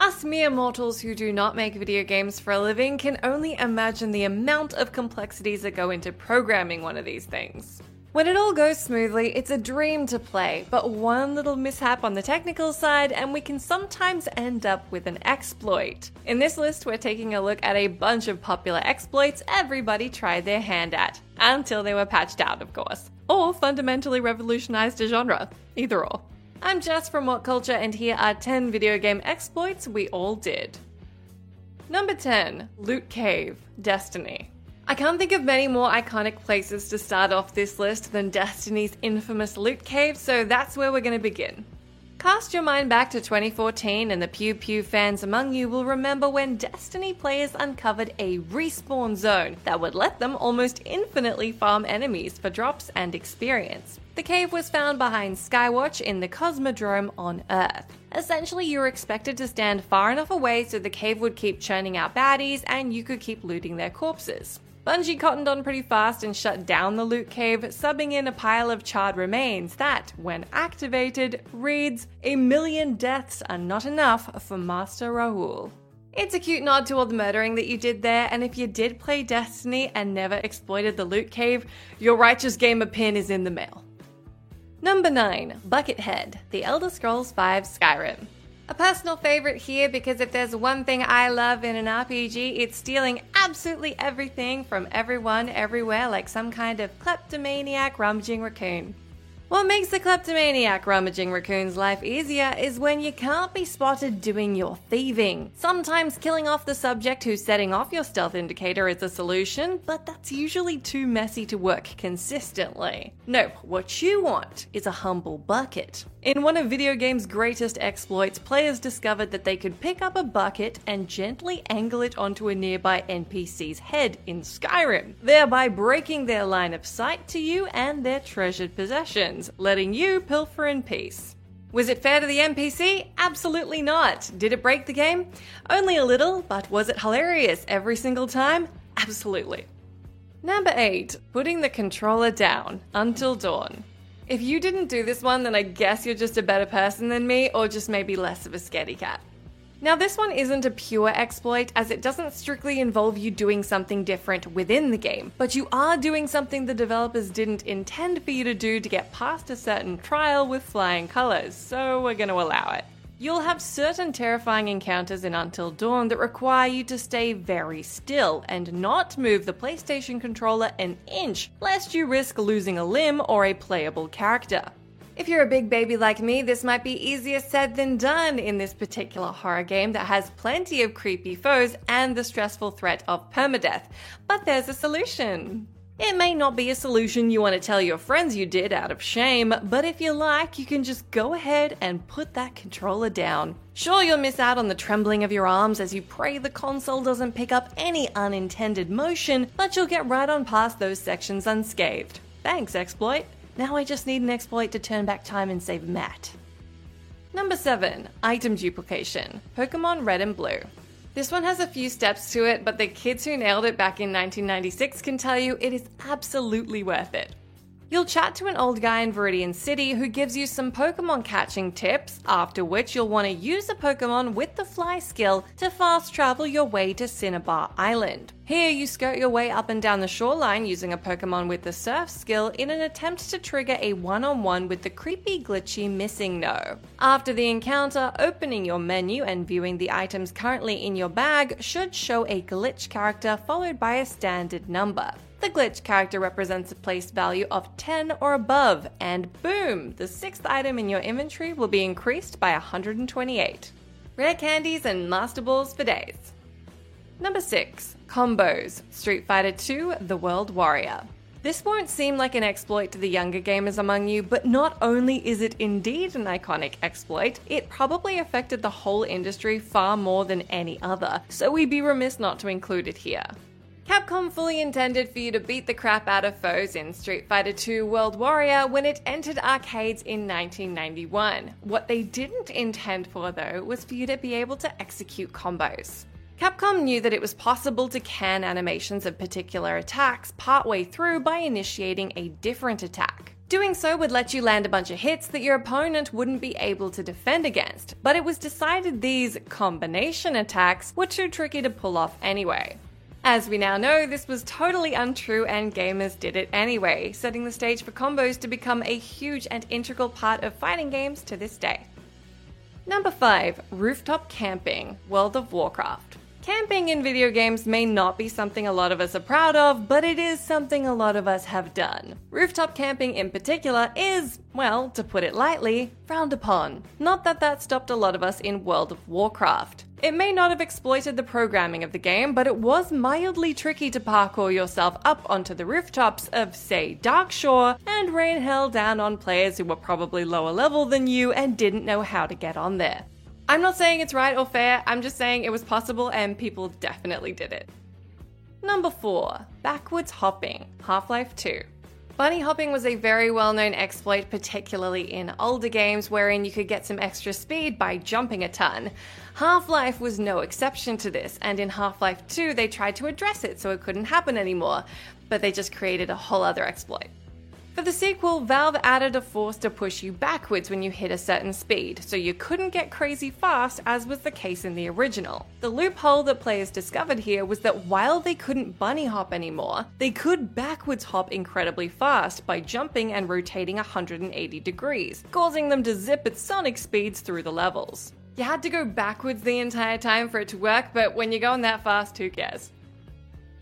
Us mere mortals who do not make video games for a living can only imagine the amount of complexities that go into programming one of these things. When it all goes smoothly, it's a dream to play, but one little mishap on the technical side, and we can sometimes end up with an exploit. In this list, we're taking a look at a bunch of popular exploits everybody tried their hand at, until they were patched out, of course, or fundamentally revolutionized a genre. Either or. I'm Jess from What Culture, and here are 10 video game exploits we all did. Number 10 Loot Cave Destiny. I can't think of many more iconic places to start off this list than Destiny's infamous loot cave, so that's where we're going to begin. Cast your mind back to 2014, and the Pew Pew fans among you will remember when Destiny players uncovered a respawn zone that would let them almost infinitely farm enemies for drops and experience. The cave was found behind Skywatch in the Cosmodrome on Earth. Essentially, you were expected to stand far enough away so the cave would keep churning out baddies and you could keep looting their corpses. Bungie cottoned on pretty fast and shut down the loot cave, subbing in a pile of charred remains that, when activated, reads A million deaths are not enough for Master Rahool. It's a cute nod to all the murdering that you did there, and if you did play Destiny and never exploited the loot cave, your righteous gamer pin is in the mail. Number 9 Buckethead, The Elder Scrolls V Skyrim. A personal favorite here because if there's one thing I love in an RPG, it's stealing absolutely everything from everyone, everywhere, like some kind of kleptomaniac rummaging raccoon. What makes the kleptomaniac rummaging raccoon's life easier is when you can't be spotted doing your thieving. Sometimes killing off the subject who's setting off your stealth indicator is a solution, but that's usually too messy to work consistently. No, what you want is a humble bucket. In one of video games' greatest exploits, players discovered that they could pick up a bucket and gently angle it onto a nearby NPC's head in Skyrim, thereby breaking their line of sight to you and their treasured letting you pilfer in peace. Was it fair to the NPC? Absolutely not. Did it break the game? Only a little, but was it hilarious every single time? Absolutely. Number 8. Putting the controller down. Until Dawn. If you didn't do this one, then I guess you're just a better person than me, or just maybe less of a scaredy cat. Now, this one isn't a pure exploit, as it doesn't strictly involve you doing something different within the game, but you are doing something the developers didn't intend for you to do to get past a certain trial with flying colors, so we're going to allow it. You'll have certain terrifying encounters in Until Dawn that require you to stay very still and not move the PlayStation controller an inch, lest you risk losing a limb or a playable character. If you're a big baby like me, this might be easier said than done in this particular horror game that has plenty of creepy foes and the stressful threat of permadeath. But there's a solution. It may not be a solution you want to tell your friends you did out of shame, but if you like, you can just go ahead and put that controller down. Sure, you'll miss out on the trembling of your arms as you pray the console doesn't pick up any unintended motion, but you'll get right on past those sections unscathed. Thanks, exploit. Now I just need an exploit to turn back time and save Matt. Number 7 Item Duplication Pokemon Red and Blue. This one has a few steps to it, but the kids who nailed it back in 1996 can tell you it is absolutely worth it. You'll chat to an old guy in Viridian City who gives you some Pokemon catching tips, after which you'll want to use a Pokemon with the fly skill to fast travel your way to Cinnabar Island. Here, you skirt your way up and down the shoreline using a Pokemon with the Surf skill in an attempt to trigger a one on one with the creepy, glitchy MissingNo. After the encounter, opening your menu and viewing the items currently in your bag should show a glitch character followed by a standard number. The glitch character represents a place value of 10 or above, and boom, the sixth item in your inventory will be increased by 128. Rare candies and Master Balls for days. Number 6. Combos Street Fighter II The World Warrior. This won't seem like an exploit to the younger gamers among you, but not only is it indeed an iconic exploit, it probably affected the whole industry far more than any other, so we'd be remiss not to include it here. Capcom fully intended for you to beat the crap out of foes in Street Fighter II World Warrior when it entered arcades in 1991. What they didn't intend for, though, was for you to be able to execute combos. Capcom knew that it was possible to can animations of particular attacks partway through by initiating a different attack. Doing so would let you land a bunch of hits that your opponent wouldn't be able to defend against, but it was decided these combination attacks were too tricky to pull off anyway. As we now know, this was totally untrue and gamers did it anyway, setting the stage for combos to become a huge and integral part of fighting games to this day. Number 5 Rooftop Camping World of Warcraft. Camping in video games may not be something a lot of us are proud of, but it is something a lot of us have done. Rooftop camping in particular is, well, to put it lightly, frowned upon. Not that that stopped a lot of us in World of Warcraft. It may not have exploited the programming of the game, but it was mildly tricky to parkour yourself up onto the rooftops of, say, Darkshore and rain hell down on players who were probably lower level than you and didn't know how to get on there. I'm not saying it's right or fair, I'm just saying it was possible and people definitely did it. Number 4. Backwards Hopping Half Life 2. Bunny hopping was a very well known exploit, particularly in older games, wherein you could get some extra speed by jumping a ton. Half Life was no exception to this, and in Half Life 2, they tried to address it so it couldn't happen anymore, but they just created a whole other exploit. For the sequel, Valve added a force to push you backwards when you hit a certain speed, so you couldn't get crazy fast as was the case in the original. The loophole that players discovered here was that while they couldn't bunny hop anymore, they could backwards hop incredibly fast by jumping and rotating 180 degrees, causing them to zip at sonic speeds through the levels. You had to go backwards the entire time for it to work, but when you're going that fast, who cares?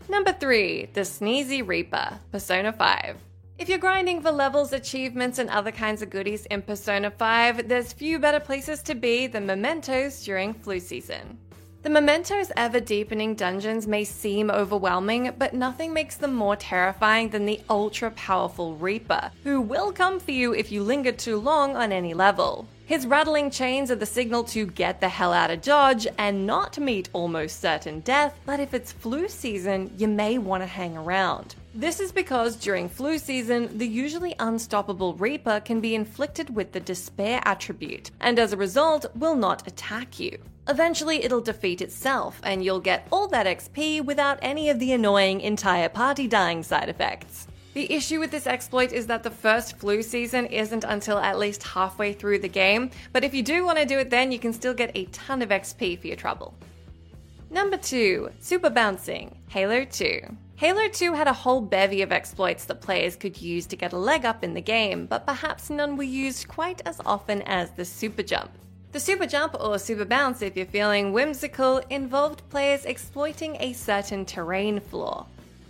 Number 3. The Sneezy Reaper, Persona 5. If you're grinding for levels, achievements, and other kinds of goodies in Persona 5, there's few better places to be than Mementos during flu season. The Mementos ever deepening dungeons may seem overwhelming, but nothing makes them more terrifying than the ultra powerful Reaper, who will come for you if you linger too long on any level. His rattling chains are the signal to get the hell out of Dodge and not meet almost certain death, but if it's flu season, you may want to hang around. This is because during flu season, the usually unstoppable Reaper can be inflicted with the Despair attribute, and as a result, will not attack you. Eventually, it'll defeat itself, and you'll get all that XP without any of the annoying entire party dying side effects. The issue with this exploit is that the first flu season isn't until at least halfway through the game, but if you do want to do it then, you can still get a ton of XP for your trouble. Number 2 Super Bouncing Halo 2. Halo 2 had a whole bevy of exploits that players could use to get a leg up in the game, but perhaps none were used quite as often as the super jump. The super jump, or super bounce if you're feeling whimsical, involved players exploiting a certain terrain flaw.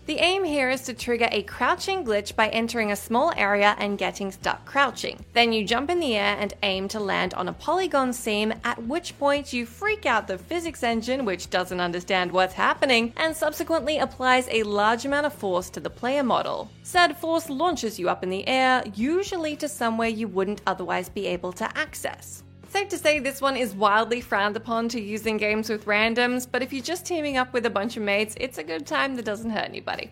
The aim here is to trigger a crouching glitch by entering a small area and getting stuck crouching. Then you jump in the air and aim to land on a polygon seam, at which point you freak out the physics engine, which doesn't understand what's happening, and subsequently applies a large amount of force to the player model. Said force launches you up in the air, usually to somewhere you wouldn't otherwise be able to access. Safe to say this one is wildly frowned upon to use in games with randoms, but if you're just teaming up with a bunch of mates, it's a good time that doesn't hurt anybody.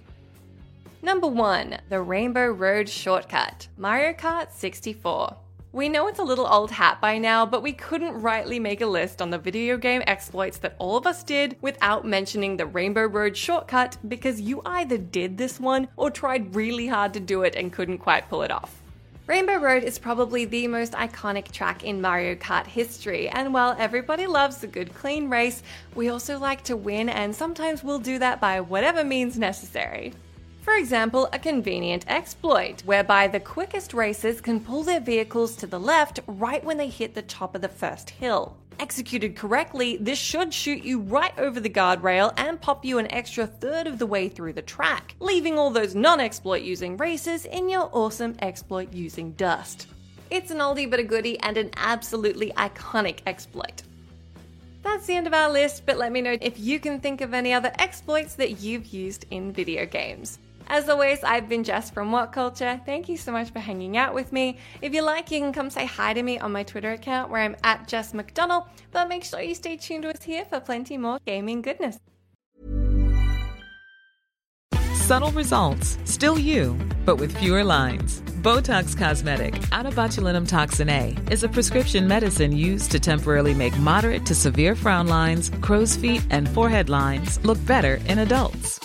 Number 1. The Rainbow Road Shortcut Mario Kart 64. We know it's a little old hat by now, but we couldn't rightly make a list on the video game exploits that all of us did without mentioning the Rainbow Road shortcut because you either did this one or tried really hard to do it and couldn't quite pull it off. Rainbow Road is probably the most iconic track in Mario Kart history, and while everybody loves a good clean race, we also like to win, and sometimes we'll do that by whatever means necessary. For example, a convenient exploit, whereby the quickest racers can pull their vehicles to the left right when they hit the top of the first hill. Executed correctly, this should shoot you right over the guardrail and pop you an extra third of the way through the track, leaving all those non exploit using racers in your awesome exploit using dust. It's an oldie but a goodie and an absolutely iconic exploit. That's the end of our list, but let me know if you can think of any other exploits that you've used in video games. As always, I've been Jess from What Culture. Thank you so much for hanging out with me. If you like, you can come say hi to me on my Twitter account where I'm at Jess McDonald, but make sure you stay tuned to us here for plenty more gaming goodness. Subtle results, still you, but with fewer lines. Botox Cosmetic, onabotulinumtoxinA, is a prescription medicine used to temporarily make moderate to severe frown lines, crow's feet, and forehead lines look better in adults.